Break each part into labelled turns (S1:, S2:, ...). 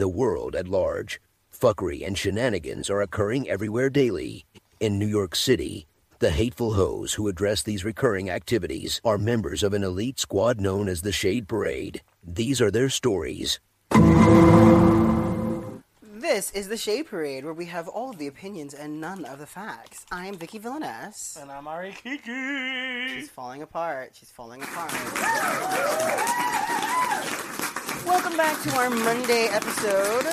S1: the world at large. Fuckery and shenanigans are occurring everywhere daily. In New York City, the hateful hoes who address these recurring activities are members of an elite squad known as the Shade Parade. These are their stories.
S2: This is the Shade Parade, where we have all of the opinions and none of the facts. I am Viki Villaness.
S3: And I'm Ari Kiki.
S2: She's falling apart. She's falling apart. Welcome back to our Monday episode.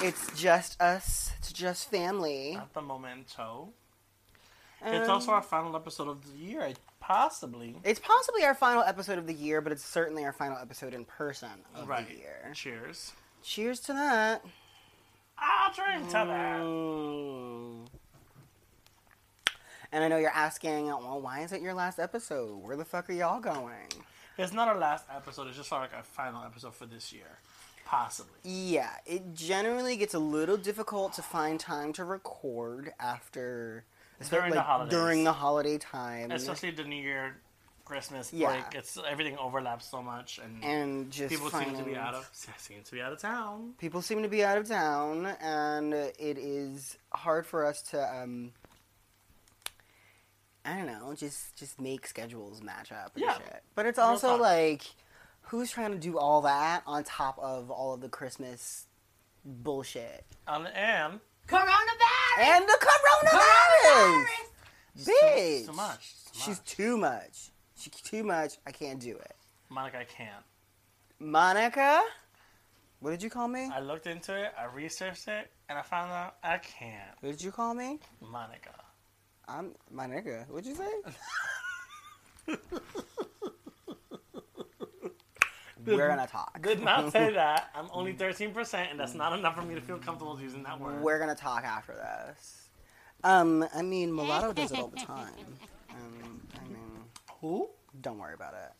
S2: It's just us. It's just family.
S3: At the momento. it's
S2: Um,
S3: also our final episode of the year, possibly.
S2: It's possibly our final episode of the year, but it's certainly our final episode in person of
S3: right.
S2: the year.
S3: Cheers.
S2: Cheers to that.
S3: I'll drink to that.
S2: Mm. And I know you're asking, well, why is it your last episode? Where the fuck are y'all going?
S3: It's not our last episode, it's just like our final episode for this year. Possibly.
S2: Yeah, it generally gets a little difficult to find time to record after
S3: During the
S2: like,
S3: holidays.
S2: during the holiday time,
S3: Especially the New Year, Christmas
S2: Yeah.
S3: break. It's everything overlaps so much, and,
S2: and just
S3: people seem to be out of seem to be out of town.
S2: people seem to be out of town, and it is hard for us to um. I don't know, just just make schedules match up and
S3: Yeah.
S2: shit. But it's also
S3: talk.
S2: like, who's trying to do all that on top of all of the Christmas bullshit
S3: Um, and
S4: Coronavirus!
S2: and the coronavirus?
S3: it's too-
S2: Bitch.
S3: it's too much. It's
S2: She's
S3: much.
S2: too much. She's too much. I can't do it.
S3: Monica, I can't.
S2: Monica, what did you call me?
S3: I looked into it, I researched it, and I found out I can't.
S2: What did you call me?
S3: Monica.
S2: I'm my nigga. What'd you say? We're gonna talk.
S3: Did not say that. I'm only 13%, and that's not enough for me to feel comfortable using that word.
S2: We're gonna talk after this. Um, I mean, mulatto does it all the time. Um, I mean,
S3: Who?
S2: don't worry about it.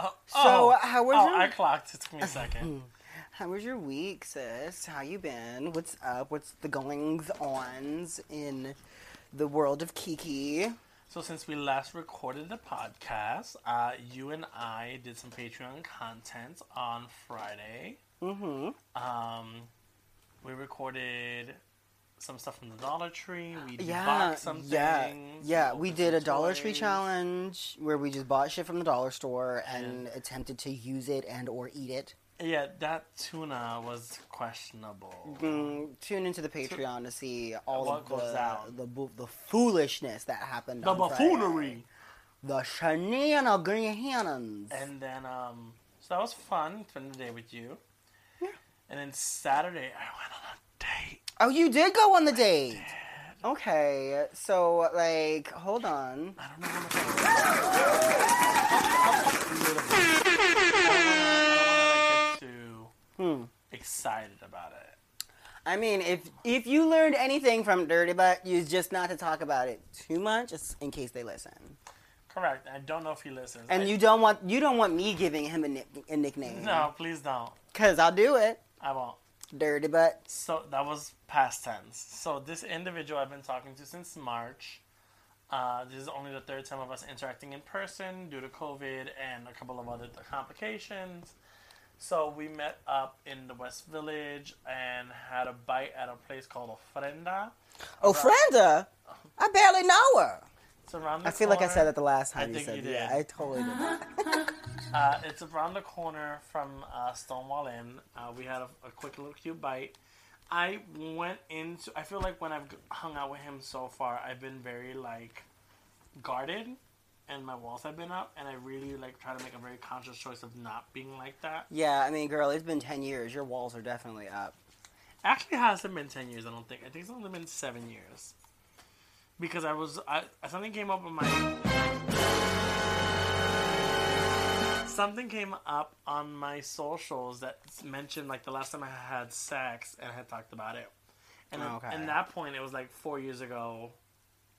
S3: Oh,
S2: So,
S3: oh,
S2: how was
S3: oh,
S2: your-
S3: I clocked. It took me a second.
S2: How was your week, sis? How you been? What's up? What's the goings ons in the world of Kiki?
S3: so, since we last recorded the podcast, uh, you and I did some Patreon content on Friday.
S2: Mm-hmm.
S3: Um, we recorded some stuff from the Dollar Tree. We
S2: Yeah,
S3: bought some
S2: yeah,
S3: things.
S2: yeah. We did a Dollar Tree challenge where we just bought shit from the dollar store and attempted to use it and or eat it.
S3: Yeah, that tuna was questionable.
S2: Mm, tune into the Patreon to see all
S3: What
S2: of the,
S3: down.
S2: the the foolishness that happened.
S3: The buffoonery.
S2: the shenanigans.
S3: And then, um, so that was fun spending the day with you.
S2: Yeah.
S3: And then Saturday, I went on a date.
S2: Oh, you did go on the date. Okay, so like, hold on.
S3: I don't know
S2: Hmm.
S3: excited about it.
S2: I mean, if if you learned anything from Dirty Butt, you just not to talk about it too much, just in case they listen.
S3: Correct. I don't know if he listens.
S2: And
S3: I-
S2: you don't want you don't want me giving him a, nick, a nickname.
S3: No, please don't.
S2: cause I'll do it.
S3: I won't.
S2: Dirty Butt.
S3: So that was past tense. So this individual I've been talking to since March. Uh, this is only the third time of us interacting in person due to COVID and a couple of other complications. So we met up in the West Village and had a bite at a place called Ofrenda.
S2: Ofrenda? I barely know her.
S3: It's around the
S2: I feel like I said that the last time
S3: I
S2: you said
S3: you
S2: it. Yeah. I totally did.
S3: Uh, it's around the corner from uh, Stonewall Inn. Uh, we had a, a quick little cute bite. I went into. I feel like when I've hung out with him so far, I've been very like guarded, and my walls have been up, and I really like try to make a very conscious choice of not being like that.
S2: yeah, I mean, girl, it's been ten years. Your walls are definitely up.
S3: Actually, it hasn't been ten years. I don't think. I think it's only been seven years. Because I was, I something came up on my. Something came up on my socials that mentioned like the last time I had sex and I had talked about it, and at-
S2: Okay.
S3: and that point it was like four years ago.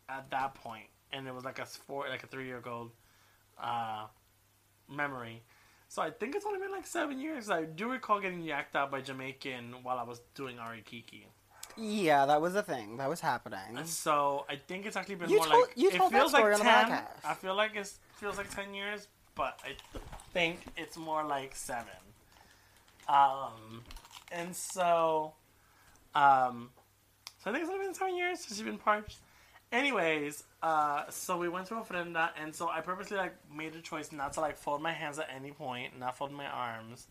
S3: At that point, and it was like a four, like a three year old uh, memory. So I think it's only been like seven years. I do recall getting yacked out by Jamaican while I was doing Ari Kiki.
S2: Yeah, that was a thing. That was happening.
S3: So I think it's actually been
S2: You
S3: more
S2: told-
S3: like
S2: you
S3: it
S2: told that
S3: feels
S2: story
S3: like
S2: on the
S3: ten.
S2: podcast.
S3: I feel like it feels like ten years, but I think it's more like seven. Um, and so, um, so I think it's only been seven years since you've been parched. Anyways, uh, so we went to ofrenda, and so I purposely like made a choice not to like fold my hands at any point, not fold my arms,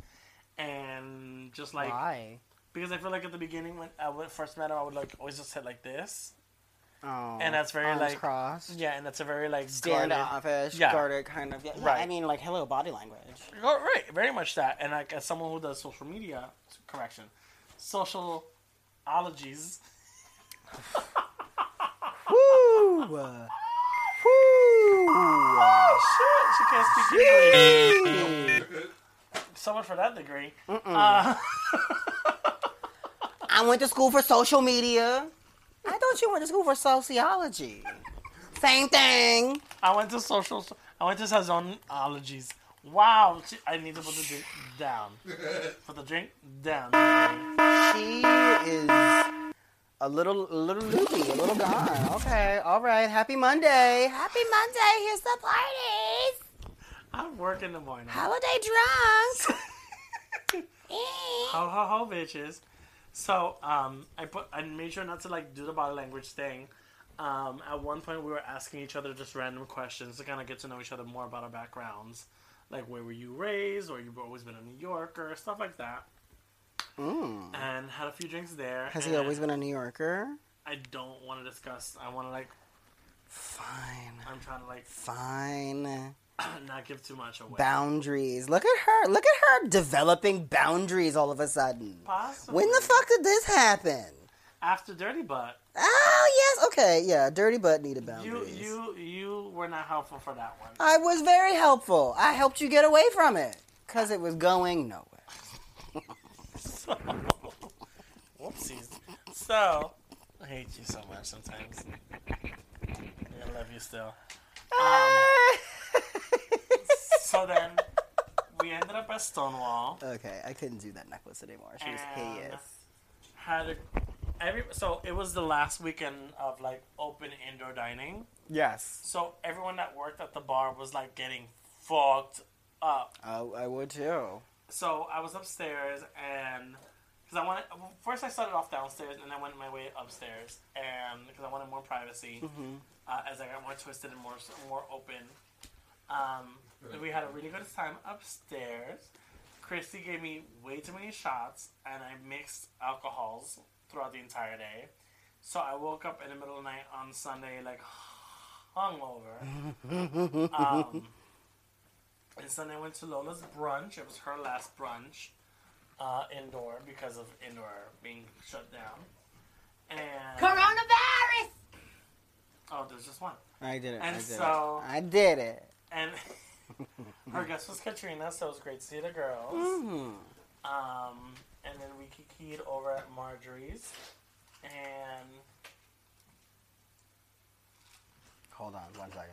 S3: and just like
S2: Why?
S3: because I feel like at the beginning when I would first met her, I would like always just sit like this,
S2: Oh,
S3: And that's very,
S2: arms
S3: like,
S2: crossed,
S3: yeah, and that's a very like
S2: standoffish,
S3: Yeah.
S2: guarded kind of. Yeah,
S3: Right.
S2: I mean, like hello, body language.
S3: Oh, right, very much that. And like as someone who does social media, correction, social ologies.
S2: Woo! Woo!
S3: Shit, she can't speak English. So much for that degree. Uh,
S2: I went to school for social media. I thought you went to school for sociology. Same thing.
S3: I went to social. I went to sazonologies. Wow, she, I need to put the drink down. Put the drink down.
S2: She is a little, a little loopy, a little gone. Okay, all right. Happy Monday. Happy Monday. Here's the parties.
S3: I work in the morning.
S2: Holiday drunk.
S3: Ho ho ho, bitches. So um, I put I made sure not to like do the body language thing. Um, at one point, we were asking each other just random questions to kind of get to know each other more about our backgrounds, like where were you raised, or you've always been a New Yorker, stuff like that.
S2: Mm.
S3: And had a few drinks there.
S2: Has he always been a New Yorker?
S3: I don't want to discuss. I want to like.
S2: Fine.
S3: I'm trying to like
S2: Fine.
S3: not give too much away.
S2: Boundaries. Look at her. Look at her developing boundaries all of a sudden.
S3: Possibly.
S2: When the fuck did this happen?
S3: After Dirty Butt,
S2: Oh yes, okay, yeah. Dirty butt needed boundaries.
S3: you you you were not helpful for that one.
S2: I was very helpful. I helped you get away from it because it was going nowhere.
S3: So, whoopsies. So, I hate you so much sometimes. I love you still. Um, so then, we ended up at Stonewall.
S2: okay, I couldn't do that necklace anymore. She was
S3: And
S2: hideous.
S3: Had a, every so it was the last weekend of like open indoor dining.
S2: Yes.
S3: So everyone that worked at the bar was like getting fucked up.
S2: I, I would too.
S3: So I was upstairs and because I wanted well, first I started off downstairs and then I went my way upstairs and because I wanted more privacy uh, as I got more twisted and more more open. Um, we had a really good time upstairs. Christy gave me way too many shots and I mixed alcohols throughout the entire day. So I woke up in the middle of the night on Sunday like hungover. um, and Sunday I went to Lola's brunch. It was her last brunch uh, indoor because of indoor being shut down. And
S4: Coronavirus!
S3: oh, there's just one.
S2: I did it.
S3: And
S2: I did
S3: so-
S2: it. I did it.
S3: And her guest was Katrina, so it was great to see the girls.
S2: Mhm.
S3: Um, and then we kikied over at Marjorie's, and
S2: Hold on one second.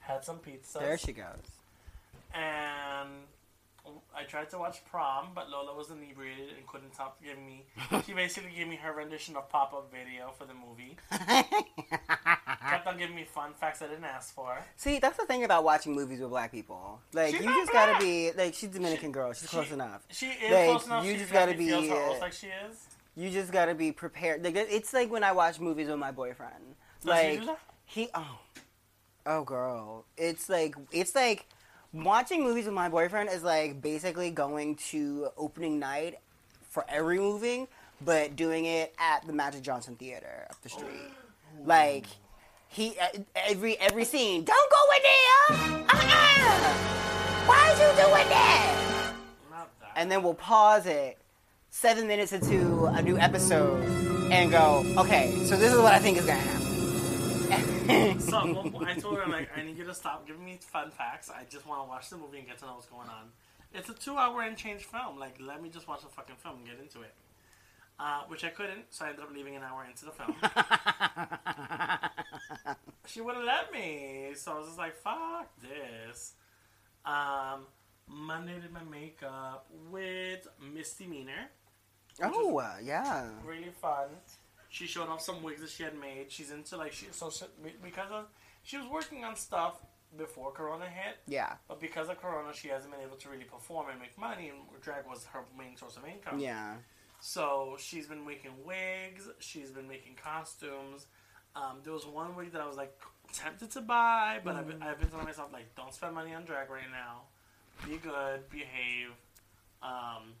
S3: had some pizza.
S2: There she goes.
S3: And I tried to watch prom, but Lola was inebriated and couldn't stop giving me. She basically gave me her rendition of pop-up video for the movie. Kept on giving me fun facts I didn't ask for.
S2: See, that's the thing about watching movies with black people. Like,
S3: She's
S2: you just gotta be like she's Dominican
S3: She-
S2: girl. She's
S3: she-
S2: close enough.
S3: She is
S2: Like,
S3: close enough.
S2: you just gotta
S3: feels
S2: be,
S3: her
S2: uh,
S3: like she is.
S2: You just gotta be prepared. Like, it's like when I watch movies with my boyfriend.
S3: Does
S2: Like
S3: that?
S2: he, oh, oh, girl, it's like it's like watching movies with my boyfriend is like basically going to opening night for every movie, but doing it at the Magic Johnson Theater up the street. Like he every every scene. Don't go in there. Uh-uh. Why are you doing that. and then we'll pause it seven minutes into a new episode and go, okay, so this is what I think is gonna happen.
S3: So I told her like I need you to stop giving me fun facts. I just want to watch the movie and get to know what's going on. It's a two-hour and change film. Like let me just watch the fucking film and get into it. Uh, which I couldn't, so I ended up leaving an hour into the film. she wouldn't let me, so I was just like, "Fuck this." Um, Monday did my makeup with Misdemeanor.
S2: oh, uh, yeah.
S3: really fun. She showed off some wigs that she had made. She's into like she so she, because of she was working on stuff before Corona hit,
S2: Yeah.
S3: but because of Corona, she hasn't been able to really perform and make money. And drag was her main source of income.
S2: Yeah.
S3: So she's been making wigs. She's been making costumes. Um, there was one wig that I was like tempted to buy, but I've, been, I've been telling myself like, don't spend money on drag right now. Be good, behave. Um,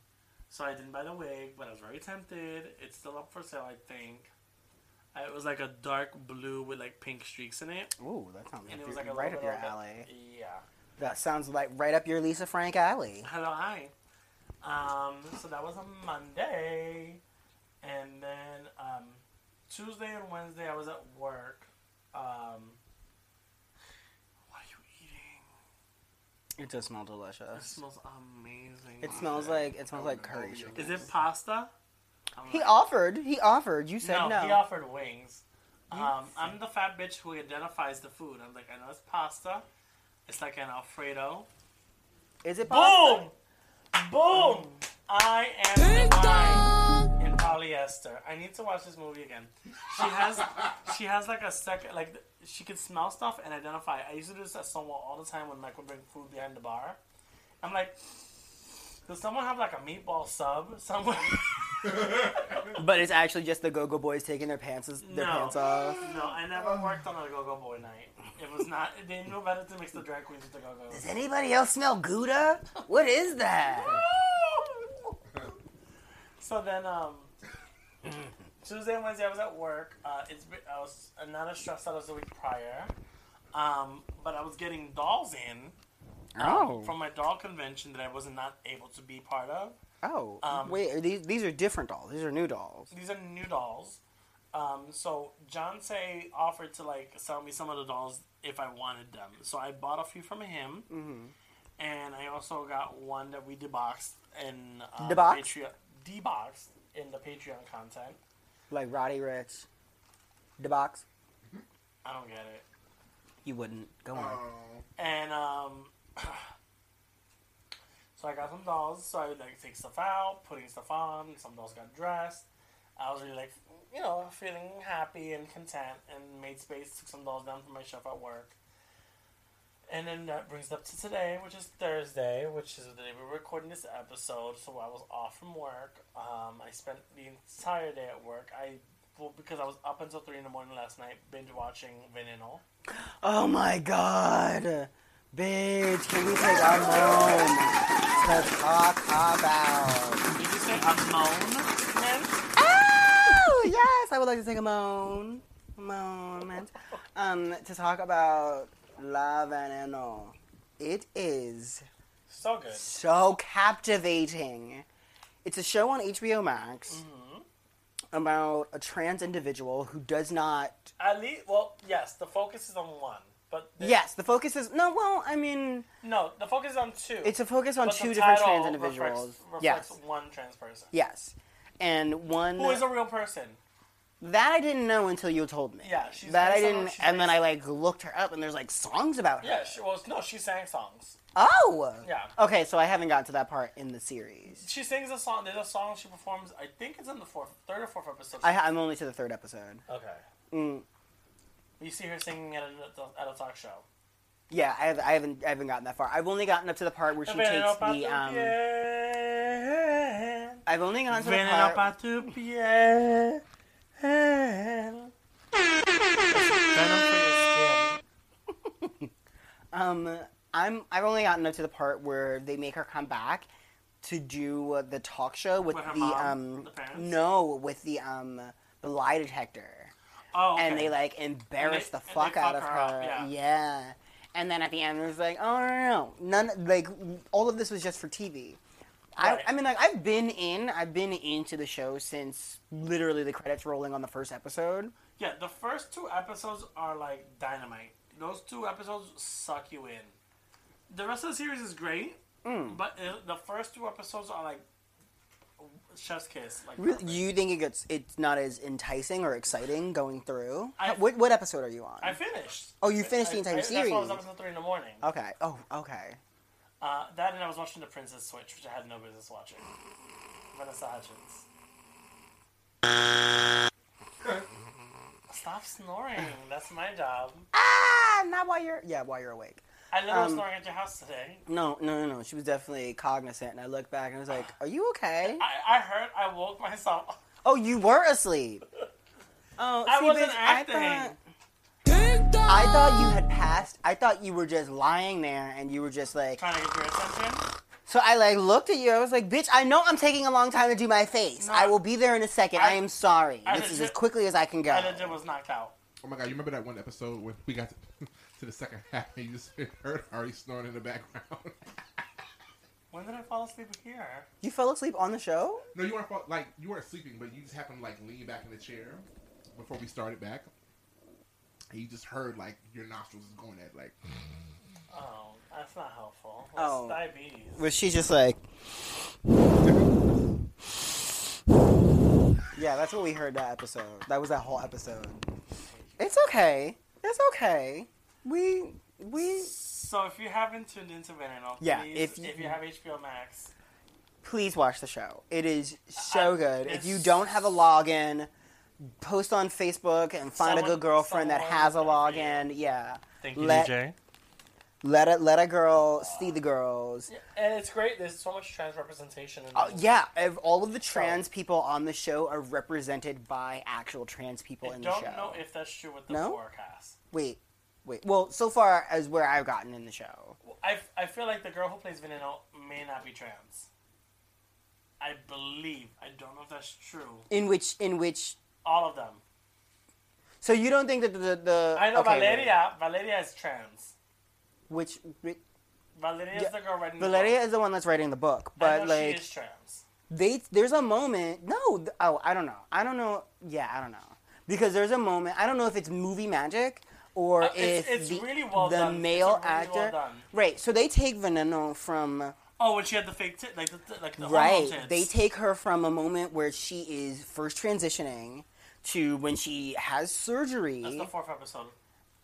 S3: so I didn't buy the wig, but I was very tempted. It's still up for sale, I think. Uh, It was like a dark blue with like pink streaks in it,
S2: Ooh, that sounds
S3: and
S2: like
S3: it was like a
S2: right up your alley.
S3: Yeah.
S2: That sounds like right up your Lisa Frank alley.
S3: Hello, hi. Um, so that was a Monday, and then um, Tuesday and Wednesday I was at work. Um, what are you eating?
S2: It does smell delicious.
S3: It smells amazing.
S2: It smells like it smells like curry.
S5: Is
S3: Is it pasta? I'm
S2: He
S3: like,
S2: offered. He offered. You said
S3: no,
S2: no.
S3: he offered wings. Um, I'm the fat bitch who identifies the food. I'm like, I know it's pasta. It's like an Alfredo.
S2: Is it pasta?
S3: Boom! Boom! I am divine in polyester. I need to watch this movie again. She has, she has like a second, like she can smell stuff and identify. I used to do this at Stonewall all the time when Mike would bring food behind the bar. I'm like, does someone have like a meatball sub somewhere?
S2: But it's actually just the Go-Go Boys taking their pants their
S3: No.
S2: pants off.
S3: no, I never worked on a go-go boy night. It was not. They knew better to mix the drag queens with the go-go's.
S2: Does anybody else smell Gouda? What is that?
S3: so then, um, Tuesday and Wednesday I was at work. Uh, it's been- I was not as stressed out as the week prior, um, but I was getting dolls in um,
S2: Oh.
S3: from my doll convention that I was not able to be part of.
S2: Oh,
S3: Um,
S2: wait. Are these these are different dolls. These are new dolls.
S3: These are new dolls. Um, so John Say offered to like sell me some of the dolls if I wanted them. So I bought a few from him,
S2: Mm-hmm.
S3: and I also got one that we deboxed in uh,
S2: Deboxed?
S3: Patreon. Deboxed in the Patreon content.
S2: Like Roddy Ricch. The box.
S3: I don't get it.
S2: You wouldn't. Go on.
S5: Oh.
S3: And um, so I got some dolls. So I would like take stuff out, putting stuff on. Some dolls got dressed. I was really like, you know, feeling happy and content, and made space. Took some dolls down from my shelf at work. And then that brings us up to today, which is Thursday, which is the day we're recording this episode. So I was off from work. Um, I spent the entire day at work. I well, because I was up until three in the morning last night, binge watching Veneno.
S2: Oh my god. Bitch, can we take a moment to talk about...
S3: Did you say a moan, man?
S2: Oh, yes, I would like to take a moan. Moment. Um, to talk about La Veneno. It is
S3: So good.
S2: so captivating. It's a show on HBO Max
S3: Mm-hmm.
S2: about a trans individual who does not.
S3: At least, well, yes, the focus is on one, but
S2: Yes, the focus is no. Well, I mean,
S3: no, the focus is on two.
S2: it's a focus on two different trans
S3: reflects-
S2: individuals.
S3: Reflects,
S2: yes,
S3: one trans person
S2: yes, and one
S3: who is a real person.
S2: That I didn't know until you told me.
S3: Yeah, she's
S2: that I didn't,
S3: she's
S2: and then I like looked her up, and there's like songs about her.
S3: Yeah, she was no, she sang songs.
S2: Oh.
S3: Yeah.
S2: Okay, so I haven't gotten to that part in the series.
S3: She sings a song. There's a song she performs. I think it's in the fourth, third or fourth episode.
S2: I, I'm only to the third episode.
S3: okay.
S2: Mm,
S3: You see her singing at a, at a talk show.
S2: yeah, I, have, I haven't I haven't gotten that far. I've only gotten up to the part where she takes the um. I've only gotten to the part.
S3: Pa tu piel. Venom for your skin.
S2: Um, I'm I've only gotten up to the part where they make her come back to do uh, the talk show with,
S3: With her
S2: the
S3: mom?
S2: um
S3: The parents?
S2: no with the um the lie detector,
S3: Oh, okay.
S2: and they like embarrass
S3: And they-
S2: the
S3: and they
S2: fuck out
S3: fuck
S2: of
S3: her
S2: her.
S3: up, yeah.
S2: And then at the end, it was like, oh no, no, no, none. Like all of this was just for TV.
S3: Right.
S2: I, I mean, like I've been in, I've been into the show since literally the credits rolling on the first episode.
S3: Yeah, the first two episodes are like dynamite. Those two episodes suck you in. The rest of the series is great,
S2: Mm.
S3: but it, the first two episodes are like chef's kiss. Like
S2: Really, you think it gets it's not as enticing or exciting going through?
S3: I-
S2: what what episode are you on?
S3: I finished.
S2: Oh, you finished the entire
S3: I- That's why I was
S2: series.
S3: up until three in the morning.
S2: okay. Oh, okay.
S3: Uh, that and I was watching The Princess Switch, which I had no business watching. Vanessa Hudgens. Stop snoring. That's my job.
S2: Ah, not while you're yeah while you're awake.
S3: I was
S2: Um,
S3: snoring at your house today.
S2: No, no, no, no. She was definitely cognizant, and I looked back and I was like, "Are you okay?"
S3: I, I heard. I woke myself.
S2: Oh, you were asleep. Oh,
S3: I
S2: see,
S3: wasn't
S2: bitch,
S3: acting.
S2: I thought, I thought you had passed. I thought you were just lying there, and you were just like.
S3: Trying to get your attention.
S2: So I like looked at you. I was like, "Bitch, I know I'm taking a long time to do my face.
S3: No,
S2: I will be there in a second. I,
S3: I-
S2: am sorry.
S3: I
S2: this is as quickly as I can go."
S3: I legit was knocked out.
S5: Oh my god, you remember that one episode when we got to, to the second half and you just heard Ari snoring in the background?
S3: When did I fall asleep here?
S2: You fell asleep on the show.
S5: no, you weren't fall- like you weren't sleeping, but you just happened to like lean back in the chair before we started back. And you just heard like your nostrils is going at like
S3: Oh, that's not helpful. That's
S2: Oh.
S3: diabetes.
S2: Was she just like? Yeah, that's what we heard that episode. That was that whole episode. It's okay. It's okay. We we
S3: So if you haven't tuned into Veneno,
S2: Yeah,
S3: please,
S2: if
S3: if
S2: you-
S3: you, have HBO Max,
S2: please watch the show. It is so
S3: I-
S2: good. If you don't have a login, post on Facebook and find a good girlfriend that has a
S3: will do it for you.
S2: login. Yeah.
S3: thank
S2: you, Let-
S3: DJ.
S2: Let a let a girl see the girls.
S3: And it's great. There's so much trans representation. In
S2: Uh, yeah, ev- all of the trans people on the show are represented by actual trans people
S3: I
S2: in the
S3: don't know if that's true with the
S2: No?
S3: forecast.
S2: Wait, wait. Well, so far as where I've gotten in the show,
S3: I, I feel like the girl who plays Veneno may not be trans. I believe. I don't know if that's true.
S2: in which in which,
S3: All of them.
S2: so you don't think that the the
S3: I know
S2: okay, wait.
S3: Valeria. Valeria is trans.
S2: which
S3: Valeria is
S2: Yeah,
S3: the girl writing
S2: Valeria
S3: the
S2: is the one that's writing the book, but like
S3: she is trans.
S2: they there's a moment no th- oh i don't know i don't know yeah i don't know because there's a moment i don't know if it's movie magic or
S3: Uh,
S2: if
S3: it's- it's
S2: the,
S3: really well
S2: the
S3: done. It's
S2: male
S3: really well
S2: actor
S3: done.
S2: right so they take veneno from
S3: Oh, when she had the fake tit, like the like the
S2: right
S3: tits.
S2: they take her from a moment where she is first transitioning to when she has surgery
S3: That's the fourth episode.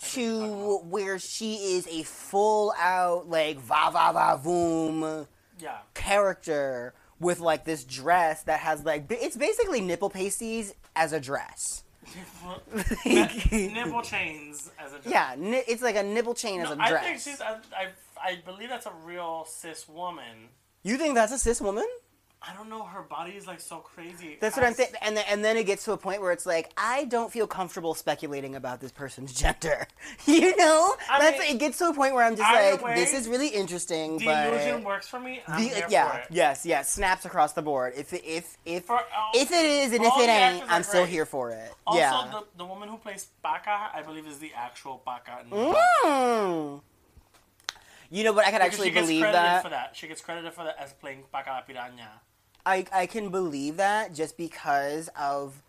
S3: I think you're talking
S2: to where she is a full out like va va va voom.
S3: Yeah.
S2: character with like this dress that has like it's basically nipple pasties as a dress.
S3: Nipple chains as a dress.
S2: Yeah, ni- it's like a nipple chain as
S3: No,
S2: a
S3: I
S2: dress.
S3: think she's. I, I, I believe that's a real cis woman.
S2: you think that's a cis woman?
S3: I don't know. Her body is like so crazy.
S2: That's what I'm saying. And then, and then it gets to a point where it's like, I don't feel comfortable speculating about this person's gender. you know,
S3: I
S2: that's
S3: mean,
S2: it gets to a point where I'm just like,
S3: way,
S2: this is really interesting,
S3: The
S2: but
S3: illusion works for me.
S2: The- yeah,
S3: for
S2: yes, yes, snaps across the board. If it- if if
S3: For all-
S2: if it is and if it ain't, I'm still here for it.
S3: Also,
S2: yeah.
S3: the, the woman who plays Paca, I believe, is the actual Paca. In
S2: Mm. You know what? I could
S3: Because
S2: actually
S3: she gets
S2: believe
S3: credited
S2: that.
S3: for that. She gets credited for that as playing Paca La Piraña.
S2: I I can believe that just because of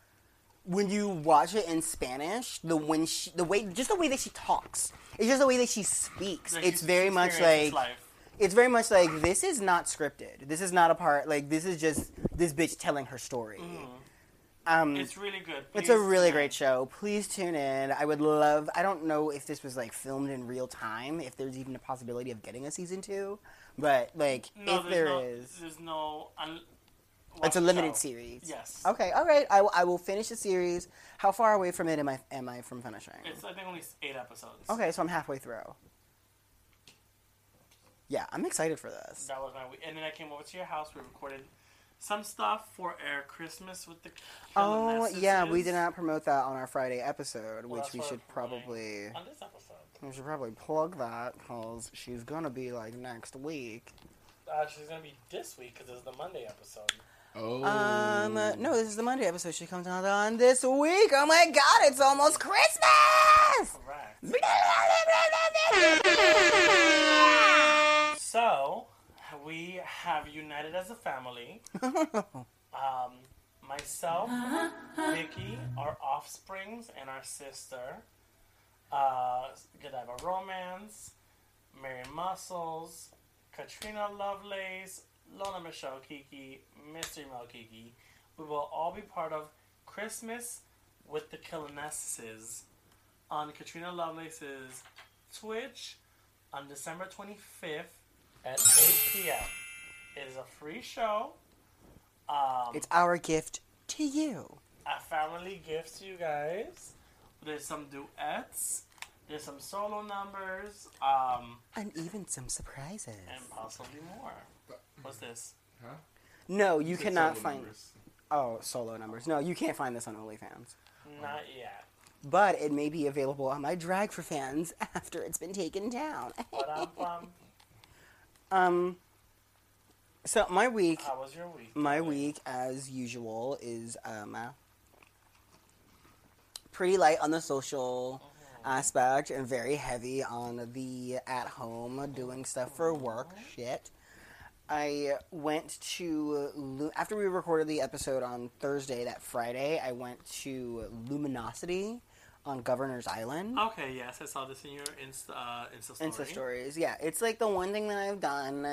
S2: when you watch it in Spanish, the when she the way just the way that she talks. It's just the way that she speaks.
S3: Like,
S2: it's very much like
S3: life.
S2: it's very much like this is not scripted. This is not a part like this is just this bitch telling her story. Um,
S3: It's really good.
S2: It's a really great show. Please tune in. I would love. I don't know if this was like filmed in real time. If there's even a possibility of getting a season two, but like
S3: No,
S2: if there
S3: no,
S2: is,
S3: There's no. Un-
S2: it's a limited
S3: show.
S2: series.
S3: Yes.
S2: Okay. All right. I, will- I will finish the series. How far away from it am I? Am I from finishing?
S3: It's I think only eight episodes.
S2: Okay, so I'm halfway through. Yeah, I'm excited for this.
S3: That was my week, and then I came over to your house. We recorded some stuff for our Christmas with the.
S2: Oh yeah, we did not promote that on our Friday episode,
S3: Well,
S2: which we should probably.
S3: on this episode.
S2: We should probably plug that because she's gonna be like next week.
S3: Uh, she's gonna be this week because it's the Monday episode.
S5: Oh.
S2: Um, no, this is the Monday episode. She comes out on this week. Oh my God, it's almost Christmas!
S3: Correct. So we have united as a family. um, myself, Viki, our offsprings, and our sister. Uh, Godiva Romance, Mary Muscles, Katrina Lovelace, Lona Michelle Kiki, Mr. Mel Kiki. We will all be part of Christmas with the Killenesses on Katrina Lovelace's Twitch on December 25th at 8 p.m. It is a free show. Um,
S2: It's our gift to you.
S3: a family gift to you guys. There's some duets. There's some solo numbers, um,
S2: And even some surprises.
S3: and possibly more. What's this?
S5: Huh?
S2: No, you
S5: Said
S2: cannot find.
S5: numbers.
S2: Oh, solo numbers. No, you can't find this on OnlyFans.
S3: Not yet.
S2: But it may be available on my drag for fans after it's been taken down.
S3: But um, um,
S2: um. So my week,
S3: how was your week?
S2: my week, as usual, is um. uh, Pretty light on the social aspect and very heavy on the at home doing stuff for work shit. I went to after we recorded the episode on Thursday. That Friday, I went to Luminosity on Governor's Island.
S3: Okay, yes, I saw this in your Insta, uh, Insta story.
S2: Insta stories. Yeah, it's like the one thing that I've done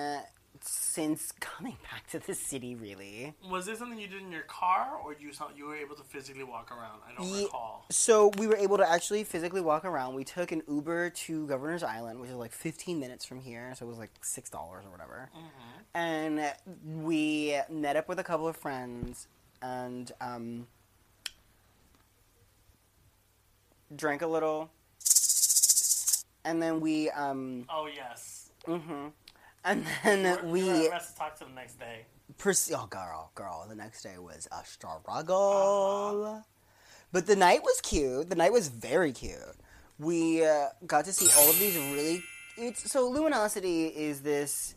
S2: since coming back to the city. Really.
S3: Was this something you did in your car, or you saw you were able to physically walk around? I don't
S2: Ye-
S3: recall.
S2: So we were able to actually physically walk around. We took an Uber to Governor's Island, which is like 15 minutes from here, so it was like six dollars or whatever. And we met up with a couple of friends and um, drank a little, and then we um,
S3: Oh yes.
S2: mhm. And then
S3: were-
S2: we
S3: were to talk to the next day.
S2: Pers- oh, girl, girl. The next day was a struggle. Uh-huh. But the night was cute. The night was very cute. We uh, got to see all of these really. It's so Luminosity is this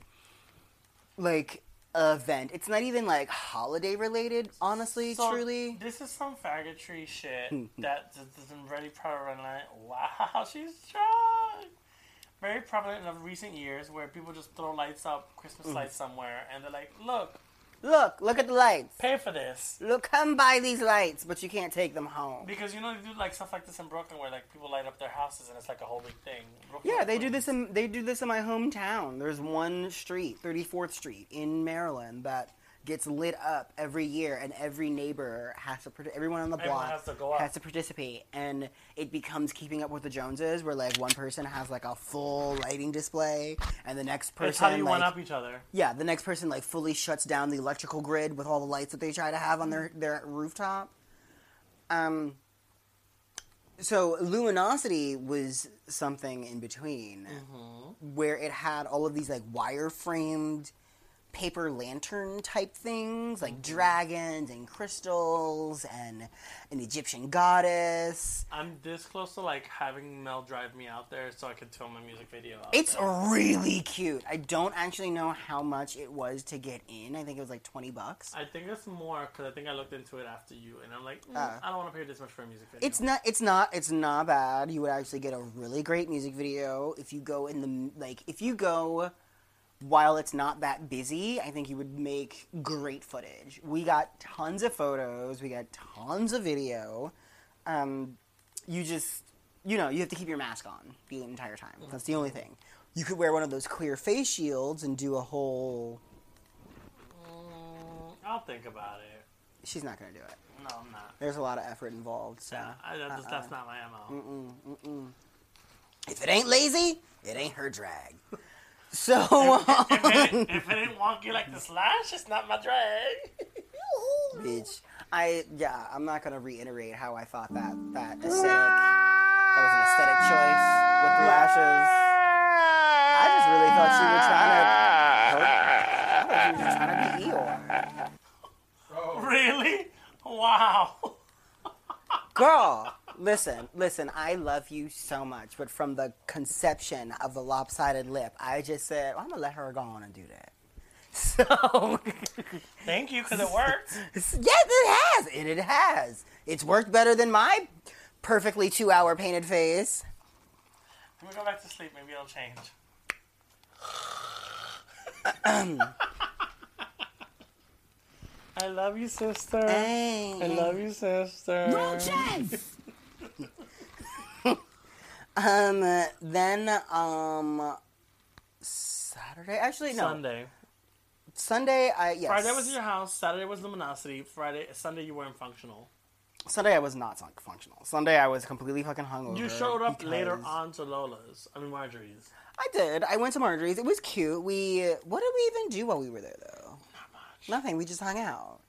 S2: like event. It's not even like holiday related. Honestly,
S3: So,
S2: truly.
S3: This is some faggotry shit hmm, hmm. that is is very prevalent. Wow, she's strong. Very prevalent in the recent years where people just throw lights up, Christmas
S2: Mm.
S3: lights somewhere, and they're like, "Look,
S2: Look, look at the lights.
S3: pay for this."
S2: Look, come buy these lights, but you can't take them home.
S3: Because you know they do like stuff like this in Brooklyn where like people light up their houses and it's like a whole big thing. Brooklyn,
S2: Yeah, they do this in they do this in my hometown. There's one street, 34th Street in Maryland that gets lit up every year, and every neighbor has to. Everyone on the
S3: Everyone
S2: block
S3: has to go up.
S2: has to participate, and it becomes keeping up with the Joneses, where like one person has like a full lighting display, and the next person
S3: It's how you
S2: like,
S3: one up each other.
S2: yeah, the next person like fully shuts down the electrical grid with all the lights that they try to have on their their rooftop. Um. So luminosity was something in between, where it had all of these like wire framed paper lantern type things, like dragons and crystals and an Egyptian goddess.
S3: I'm this close to like having Mel drive me out there so I could film a music video.
S2: It's
S3: there.
S2: really cute. I don't actually know how much it was to get in. I think it was like twenty bucks.
S3: I think it's more because I think I looked into it after you, and I'm like, mm,
S2: Uh.
S3: I don't want to pay this much for a music video.
S2: It's not. It's not. It's not bad. You would actually get a really great music video if you go in the like. If you go while it's not that busy, I think you would make great footage. We got tons of photos. We got tons of video. Um, you just, you know, you have to keep your mask on the entire time. That's the only thing. You could wear one of those clear face shields and do a whole.
S3: Mm, I'll think about it.
S2: She's not gonna do it.
S3: No, I'm not.
S2: There's a lot of effort involved. So
S3: I, that's,
S2: uh-uh.
S3: that's not my mo.
S2: if it ain't lazy, it ain't her drag. So.
S3: if, it ain't, um, if it ain't wonky like the slash, it's not my drag.
S2: Bitch. I yeah, I'm not gonna reiterate how I thought that that aesthetic that was an aesthetic choice with the lashes. I just really thought she was trying to. I thought was just trying to be Eeyore.
S3: Really? Wow.
S2: Girl, listen, listen. I love you so much, but from the conception of the lopsided lip, I just said well, I'm gonna let her go on and do that. So.
S3: Thank you, because it worked.
S2: Yes, it has. It, it has. It's worked better than my perfectly two hour painted face.
S3: Let me go back to sleep. Maybe it'll change. I love you, sister. I love you, sister.
S4: Roaches!
S2: Um, then, um, Saturday? Actually, no.
S3: Sunday.
S2: Sunday, I, yes.
S3: Friday was your house. Saturday was luminosity. Friday, Sunday you weren't functional.
S2: Sunday, I was not functional. Sunday, I was completely fucking hungover.
S3: You showed up later on to Lola's. I mean Marjorie's.
S2: I did. I went to Marjorie's. It was cute. We, what did we even do while we were there, though?
S3: Not much.
S2: Nothing. We just hung out.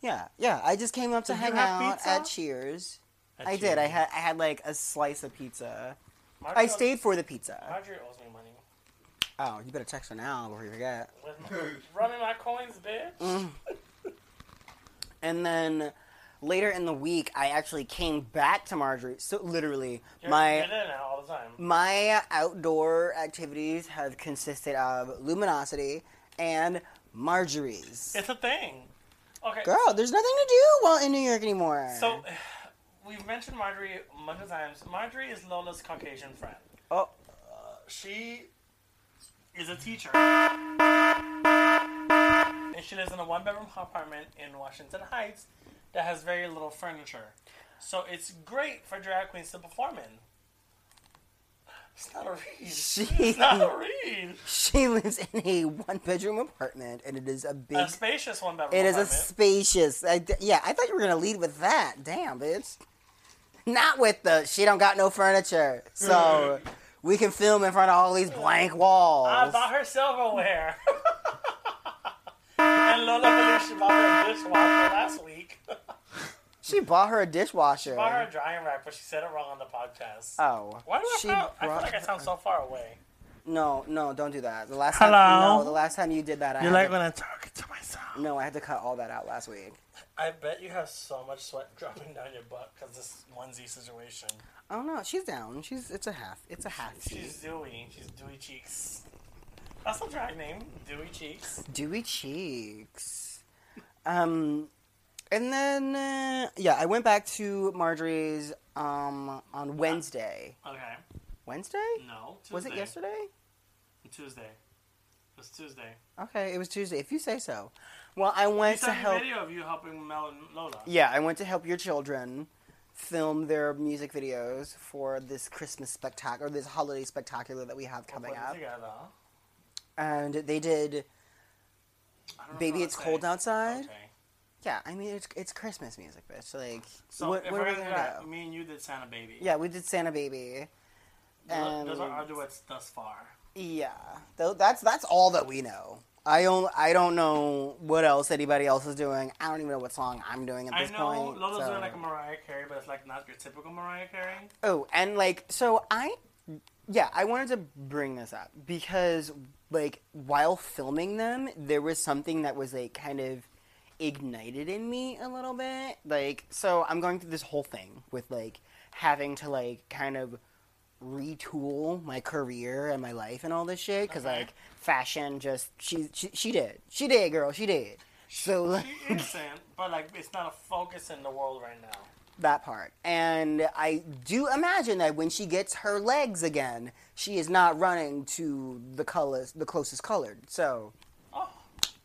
S2: Yeah, yeah. I just came up to
S3: Did
S2: hang out
S3: pizza?
S2: at Cheers.
S3: At
S2: I did. I had I had like a slice of pizza
S3: Marjorie
S2: I
S3: owes-
S2: stayed for the pizza.
S3: Marjorie owes me money.
S2: Oh, you better text her now before you forget.
S3: Where's my, run me my coins, bitch.
S2: Mm. And then later in the week, I actually came back to Marjorie. So literally,
S3: You're,
S2: my
S3: you're there all the time.
S2: my outdoor activities have consisted of luminosity and Marjorie's.
S3: It's a thing. Okay.
S2: Girl, there's nothing to do while in New York anymore.
S3: So, we've mentioned Marjorie multiple times. Marjorie is Lola's Caucasian friend.
S2: oh, uh,
S3: She is a teacher. And she lives in a one bedroom apartment in Washington Heights that has very little furniture. So it's great for drag queens to perform in. It's not a read.
S2: She-
S3: It's not a read.
S2: she lives in a one bedroom apartment, and it is a big.
S3: A spacious one bedroom
S2: It is a spacious. I yeah, I thought you were gonna lead with that. Damn, bitch. Not with the she don't got no furniture, hmm. so we can film in front of all these blank walls.
S3: I bought her silverware. and Lola she bought her a dishwasher last week.
S2: She bought her a dishwasher.
S3: bought her a drying rack, but she said it wrong on the podcast.
S2: Oh,
S3: Why do I
S2: she
S3: feel, I feel like I sound so far away?
S2: No, no, don't do that. The last
S3: Hello?
S2: time, no, the last time you did that, I
S3: You
S2: had
S3: like
S2: to,
S3: when I talk to myself?
S2: no, I had to cut all that out last week.
S3: I bet you have so much sweat dropping down your butt because this onesie situation.
S2: Oh no, she's down. She's it's a half. It's a half.
S3: She's dewy. She's dewy cheeks. That's a drag name, dewy cheeks.
S2: Dewy cheeks. Um, and then uh, yeah, I went back to Marjorie's um on Wednesday.
S3: Okay.
S2: Wednesday?
S3: No. Tuesday.
S2: Was it yesterday?
S3: Tuesday. It was Tuesday.
S2: Okay, it was Tuesday. If you say so. Well, I
S3: You
S2: went to
S3: me a
S2: help.
S3: video of you helping Mel and Lola.
S2: Yeah, I went to help your children film their music videos for this Christmas spectacular, or this holiday spectacular that we have coming up.
S3: Together.
S2: And they did
S3: I don't know
S2: "Baby It's
S3: to
S2: Cold
S3: say.
S2: Outside."
S3: Okay.
S2: Yeah, I mean it's it's Christmas music, bitch. Like,
S3: So
S2: what,
S3: if
S2: what
S3: we're
S2: we
S3: gonna do that, me and you did Santa Baby.
S2: Yeah, we did Santa Baby.
S3: Those, are- those are
S2: And-
S3: our duets thus far.
S2: Yeah, that's that's all that we know. I don't I don't know what else anybody else is doing. I don't even know what song I'm doing at
S3: I
S2: this
S3: know
S2: point.
S3: Lola's
S2: so-
S3: doing like a Mariah Carey, but it's like not your typical Mariah Carey.
S2: Oh, and like, so I, yeah, I wanted to bring this up because, like, while filming them, there was something that was like kind of ignited in me a little bit. Like, so I'm going through this whole thing with like having to like kind of retool my career and my life and all this shit because
S3: Okay.
S2: like fashion just she, she she did she did girl she did so like,
S3: She isn't, but like it's not a focus in the world right now.
S2: that part. And I do imagine that when she gets her legs again, she is not running to the colors, the closest colored. So
S3: Oh,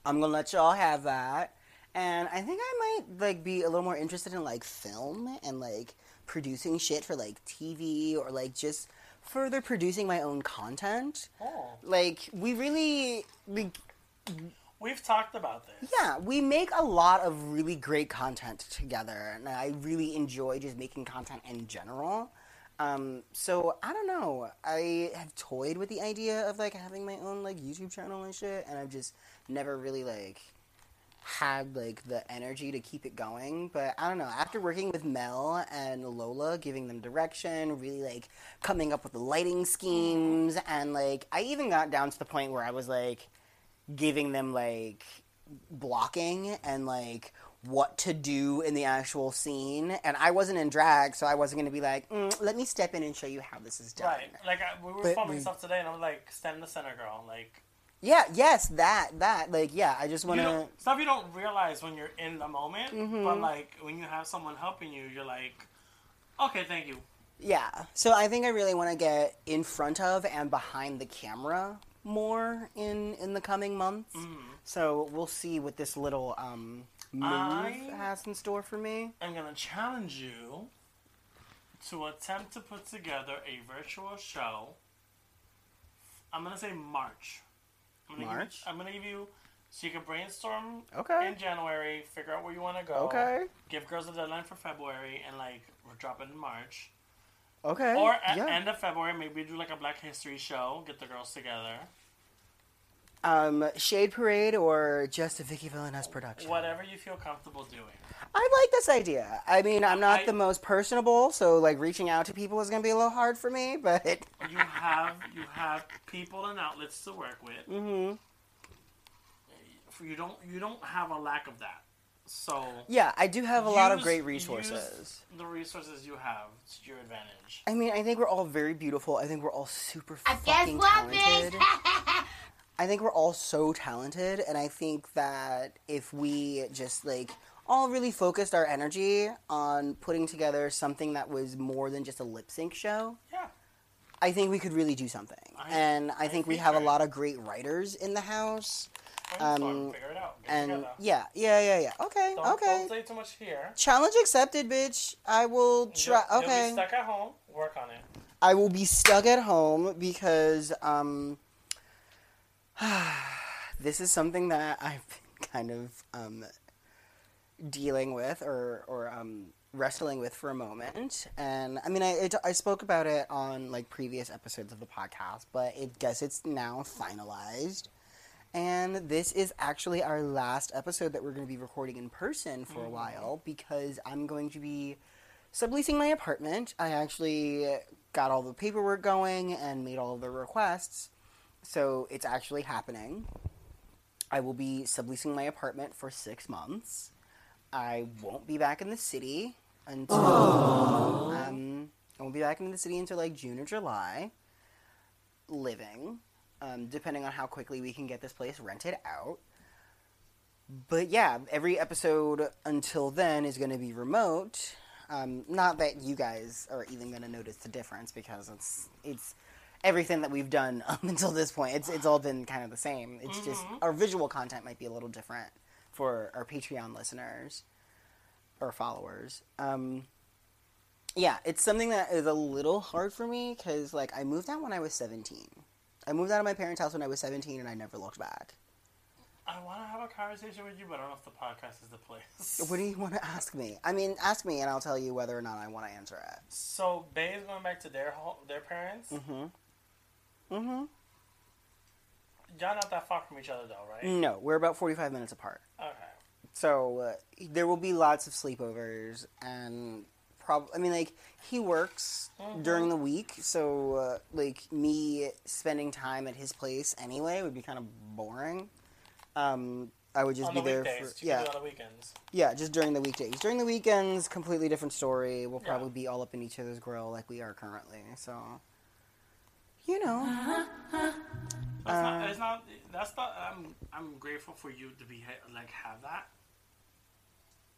S2: I'm gonna let y'all have that. And I think I might like be a little more interested in like film and like producing shit for like TV or like just further producing my own content.
S3: oh.
S2: Like we really we
S3: We've talked about this.
S2: yeah, we make a lot of really great content together, and I really enjoy just making content in general. Um, so I don't know. I have toyed with the idea of like having my own like YouTube channel and shit, and I've just never really like had like the energy to keep it going. But I don't know. After working with Mel and Lola, giving them direction, really like coming up with the lighting schemes, and like I even got down to the point where I was like giving them like blocking and like what to do in the actual scene and i wasn't in drag so i wasn't going to be like mm, let me step in and show you how this is done
S3: Right. Like I, we were
S2: But
S3: filming
S2: we-
S3: stuff today, and i'm like, "Stand in the center, girl." Like
S2: yeah yes that that like yeah i just want to
S3: stuff you don't realize when you're in the moment,
S2: Mm-hmm.
S3: but like when you have someone helping you, you're like, "Okay, thank you."
S2: yeah so i think i really want to get in front of and behind the camera more in in the coming months so we'll see what this little um move
S3: I-
S2: has in store for me
S3: I'm gonna challenge you to attempt to put together a virtual show. I'm gonna say March. I'm gonna
S2: March?
S3: Give you, I'm gonna give you so you can brainstorm
S2: Okay.
S3: in January, figure out where you want to go.
S2: okay
S3: Give girls a deadline for February, and like we're dropping in March.
S2: okay
S3: Or at
S2: yeah.
S3: end of February, maybe do like a Black History show. Get the girls together.
S2: Um, Shade Parade or just a Viki Villaness production?
S3: Whatever you feel comfortable doing.
S2: I like this idea. I mean, I'm not
S3: I-
S2: the most personable, so like reaching out to people is gonna be a little hard for me. But
S3: You have you have people and outlets to work with.
S2: Mm-hmm.
S3: You don't you don't have a lack of that. So
S2: yeah, I do have a lot of
S3: use-
S2: great
S3: use
S2: resources.
S3: the resources you have to your advantage.
S2: I mean, I think we're all very beautiful. I think we're all super
S4: I guess
S2: fucking
S4: what,
S2: talented. I think we're all so talented, and I think that if we just like all really focused our energy on putting together something that was more than just a lip sync show,
S3: Yeah.
S2: I think we could really do something.
S3: I-
S2: and I
S3: I
S2: think we have a lot of great writers in the house. Um,
S3: figure it out. Get
S2: And
S3: together.
S2: yeah, yeah, yeah, yeah. Okay,
S3: Don't,
S2: okay.
S3: don't say too much here.
S2: Challenge accepted, bitch. I will try.
S3: You'll- You'll
S2: Okay.
S3: be stuck at home. Work on it.
S2: I will be stuck at home because um, this is something that I've been kind of um, dealing with or or um, wrestling with for a moment. And I mean, I it, I spoke about it on like previous episodes of the podcast, but it guess it's now finalized. And this is actually our last episode that we're going to be recording in person for a while because I'm going to be subleasing my apartment. I actually got all the paperwork going and made all of the requests. So it's actually happening. I will be subleasing my apartment for six months. I won't be back in the city until um, I won't be back in the city until like June or July. Living, um, depending on how quickly we can get this place rented out. But yeah, every episode until then is going to be remote. Um, not that you guys are even going to notice the difference because it's it's everything that we've done up until this point. It's it's all been kind of the same. It's just our visual content might be a little different for our Patreon listeners or followers. Um, yeah, it's something that is a little hard for me because like I moved out when I was seventeen. I moved out of my parents' house when I was seventeen, and I never looked back.
S3: I want to have a conversation with you, but I don't know if the podcast is the place.
S2: What do you want to ask me? I mean, ask me, and I'll tell you whether or not I want to answer it.
S3: So Bay is going back to their home, their parents.
S2: Mm-hmm. Mm-hmm.
S3: Y'all not that far from each other though, right?
S2: No, we're about forty-five minutes apart.
S3: Okay.
S2: So uh, there will be lots of sleepovers, and prob. I mean, like he works during the week, so uh, like me spending time at his place anyway would be kind of boring. Um, I would just
S3: on
S2: be
S3: the
S2: there for yeah,
S3: on the weekends.
S2: yeah, just during the weekdays. During the weekends, completely different story. We'll
S3: Yeah.
S2: probably be all up in each other's grill like we are currently. So, you know,
S3: That's
S2: Uh,
S3: not. It's not. That's not. I'm. I'm grateful for you to be like have that.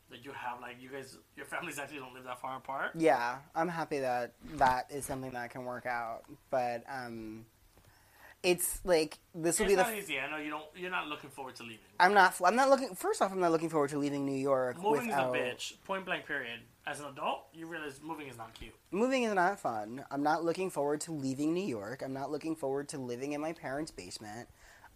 S3: That you have like you guys, your families actually don't live that far apart.
S2: yeah, I'm happy that that is something that can work out. But um, it's like this will
S3: It's
S2: be the.
S3: not
S2: f-
S3: easy. I know you don't. You're not looking forward to leaving.
S2: I'm not. I'm not looking. First off, I'm not looking forward to leaving New York
S3: Moving
S2: without.
S3: is a bitch. Point blank. Period. As an adult, you realize moving is not cute.
S2: Moving is not fun. I'm not looking forward to leaving New York. I'm not looking forward to living in my parents' basement.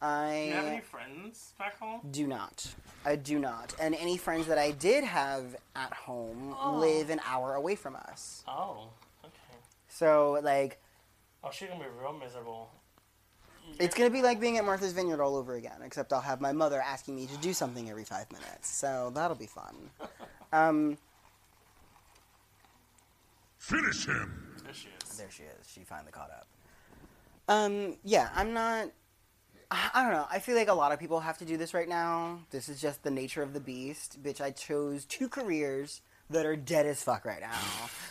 S2: I
S3: Do you have any friends back home?
S2: do not. I do not. And any friends that I did have at home
S3: Oh.
S2: live an hour away from us.
S3: Oh, okay.
S2: So like
S3: Oh, she's gonna be real miserable.
S2: It's gonna be like being at Martha's Vineyard all over again, except I'll have my mother asking me to do something every five minutes. So that'll be fun. Um,
S6: Finish him!
S3: There she is.
S2: there she is. She finally caught up. Um, yeah, I'm not. I I don't know. I feel like a lot of people have to do this right now. This is just the nature of the beast. Bitch, I chose two careers that are dead as fuck right now.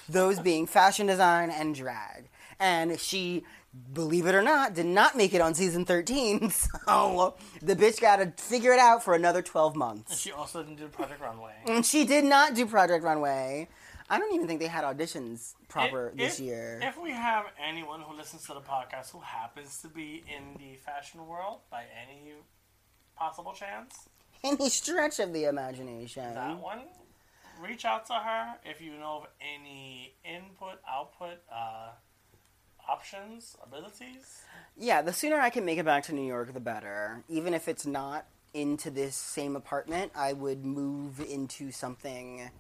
S2: Those being fashion design and drag. And she, believe it or not, did not make it on season 13. So the bitch gotta figure it out for another 12
S3: And
S2: months.
S3: she also didn't do Project Runway.
S2: And she did not do Project Runway. I don't even think they had auditions proper
S3: If-
S2: this
S3: if-
S2: year.
S3: If we have anyone who listens to the podcast who happens to be in the fashion world by any possible chance,
S2: Any stretch of the imagination.
S3: that one, reach out to her if you know of any input, output, uh, options, abilities.
S2: Yeah, the sooner I can make it back to New York, the better. Even if it's not into this same apartment, I would move into something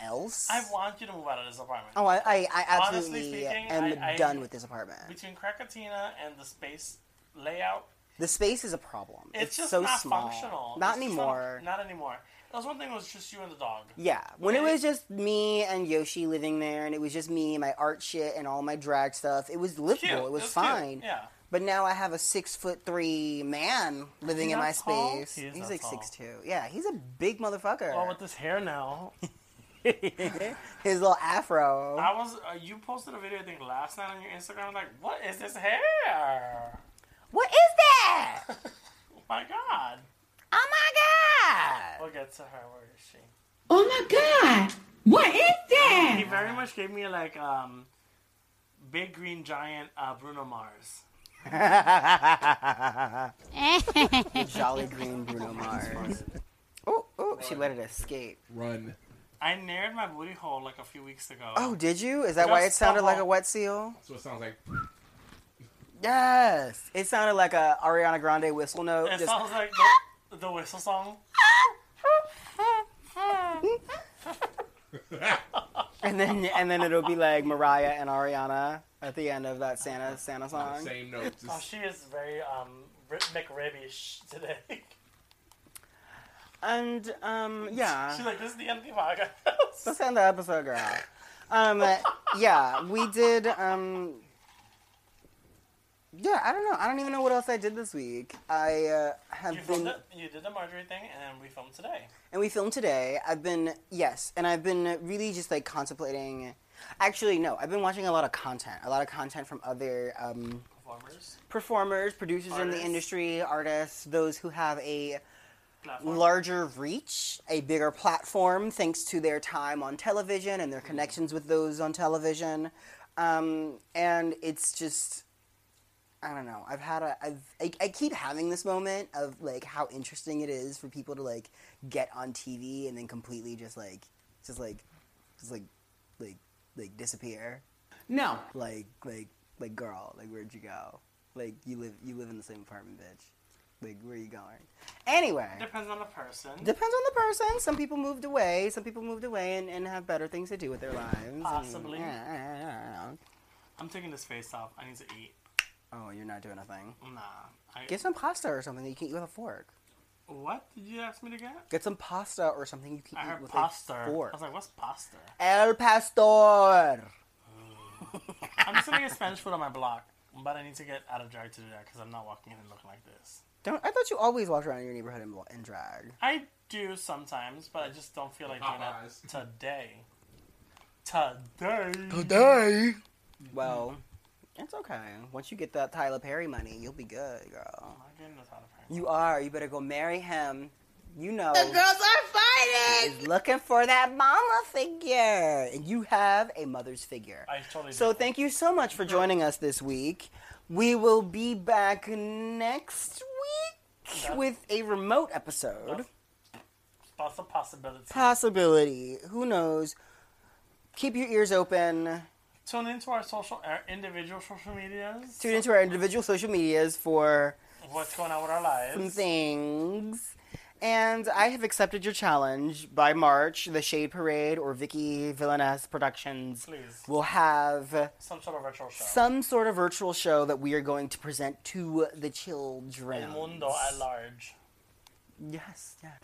S2: else.
S3: I want you to move out of this apartment.
S2: oh, I, I, I
S3: Honestly
S2: absolutely
S3: speaking,
S2: am
S3: I- I-
S2: done with this apartment.
S3: Between Krakatina and the space layout,
S2: The space is a problem.
S3: It's,
S2: It's,
S3: just
S2: so
S3: not
S2: small.
S3: functional.
S2: Not
S3: It's
S2: anymore.
S3: Not, not anymore. That was one thing. Was just you and the dog.
S2: Yeah, when it was just me and Yoshi living there, and it was just me and my art shit and all my drag stuff, it was livable.
S3: Cute.
S2: It was
S3: cute.
S2: fine.
S3: Yeah.
S2: But now I have a six foot three man living
S3: he
S2: in
S3: not
S2: my
S3: tall?
S2: space.
S3: He is
S2: he's
S3: not
S2: like
S3: tall.
S2: six two. Yeah, he's a big motherfucker.
S3: Well, with this hair now,
S2: His little afro.
S3: I was. Uh, you posted a video I think last night on your Instagram. I was like, what is this hair?
S2: What is that?
S3: Oh my god.
S2: Oh my god!
S3: We'll get to her. Where is she?
S4: Oh my god! What is that?
S3: He very much gave me like um, big green giant uh, Bruno Mars.
S2: Jolly green Bruno Mars. Oh, oh, she let it escape.
S5: Run.
S3: I nared my booty hole like a few weeks ago.
S2: Oh, did you? Is that why it sounded like a wet seal?
S5: So it sounds like
S2: Yes. It sounded like a Ariana Grande whistle note.
S3: It
S2: Just,
S3: sounds like the, the whistle song.
S2: and then and then it'll be like Mariah and Ariana at the end of that Santa Santa song.
S5: same note.
S3: Oh, she is very um McRibbish today.
S2: And um yeah.
S3: She's like, this is the end of the podcast.
S2: Let's end the episode, girl. Um, yeah, we did. Um, yeah, I don't know. I don't even know what else I did this week. I uh, have
S3: You
S2: been,
S3: it. You did the Marjorie thing, and we filmed today.
S2: and we filmed today. I've been yes, and I've been really just like contemplating. Actually, no, I've been watching a lot of content. A lot of content from other um,
S3: Performers,
S2: performers, producers in the industry, artists, those who have a
S3: platform.
S2: larger reach, a bigger platform, thanks to their time on television and their connections with those on television. Um, and it's just, I don't know. I've had a, I've, I, I keep having this moment of like how interesting it is for people to like get on TV and then completely just like, just like, just like, like, like disappear.
S4: No.
S2: Like, like, like, girl, like, where'd you go? Like, you live, you live in the same apartment, bitch. Like, where are you going? Anyway.
S3: Depends on the person.
S2: Depends on the person. Some people moved away. Some people moved away and, and have better things to do with their lives. and-
S3: Possibly.
S2: yeah, yeah, yeah.
S3: I'm taking this face off. I need to eat.
S2: Oh, you're not doing a thing.
S3: Nah. I,
S2: Get some pasta or something that you can eat with a fork.
S3: what did you ask me to get?
S2: Get some pasta or something you can
S3: I
S2: eat with
S3: pasta.
S2: a
S3: I
S2: fork.
S3: I was like, what's pasta?
S2: El pastor.
S3: I'm just gonna get Spanish food on my block, but I need to get out of drag to do that because I'm not walking in and looking like this.
S2: Don't. I thought you always walked around in your neighborhood in, in drag.
S3: I do sometimes, but I just don't feel like doing
S5: Popeyes.
S3: it today. Today.
S2: Today. Well, it's okay. Once you get that Tyler Perry money, you'll be good, girl.
S3: I'm not getting this out of.
S2: You are. You better go marry him. You know.
S4: The girls are fighting!
S2: He's looking for that mama figure, and you have a mother's figure.
S3: I totally.
S2: So
S3: do.
S2: thank you so much for joining us this week. We will be back next week
S3: Yeah.
S2: with a remote episode.
S3: That's a possibility.
S2: Possibility. Who knows? Keep your ears open.
S3: Tune into our social, our individual social medias.
S2: Tune into our individual social medias for
S3: What's going on with our lives?
S2: some things. And I have accepted your challenge. By March, the Shade Parade or Viki Villainess Productions
S3: Please,
S2: will have
S3: some sort of virtual show.
S2: some sort of virtual show that we are going to present to the children.
S3: El mundo at large.
S2: Yes, yes.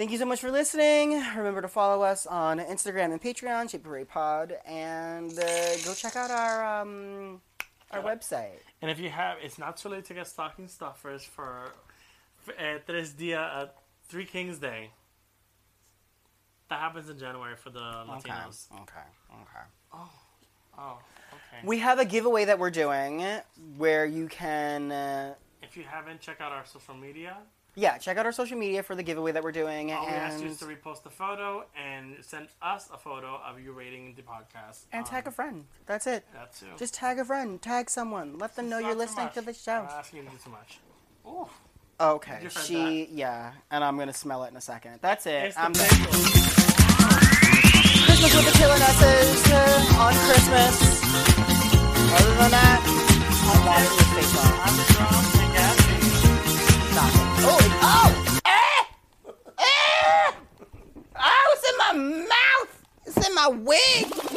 S2: Thank you so much for listening. Remember to follow us on Instagram and Patreon, Shade Parade Pod, and uh, go check out our um, our
S3: Yeah.
S2: website.
S3: And if you have, it's not too late to get stocking stuffers for, for uh, Tres Dia, uh, Three Kings Day. That happens in January for the Latinos.
S2: Okay. Okay.
S3: Oh, okay.
S2: We have a giveaway that we're doing where you can. Uh,
S3: if you haven't, check out our social media.
S2: Yeah, check out our social media for the giveaway that we're doing.
S3: All and... we ask you is to repost the photo and send us a photo of you rating the podcast.
S2: And um, tag a
S3: um,
S2: friend. That's it.
S3: That too.
S2: Just tag a friend. Tag someone. Let them know you're listening
S3: much.
S2: to the show.
S3: I'm asking you to do too much. Ooh.
S2: Okay. She, that? yeah. And I'm going to smell it in a second. That's it.
S3: It's I'm the
S2: Christmas with
S3: the Killer uh, on
S2: Christmas. Other than that, I'm watching the face off. my mouth. It's in my wig.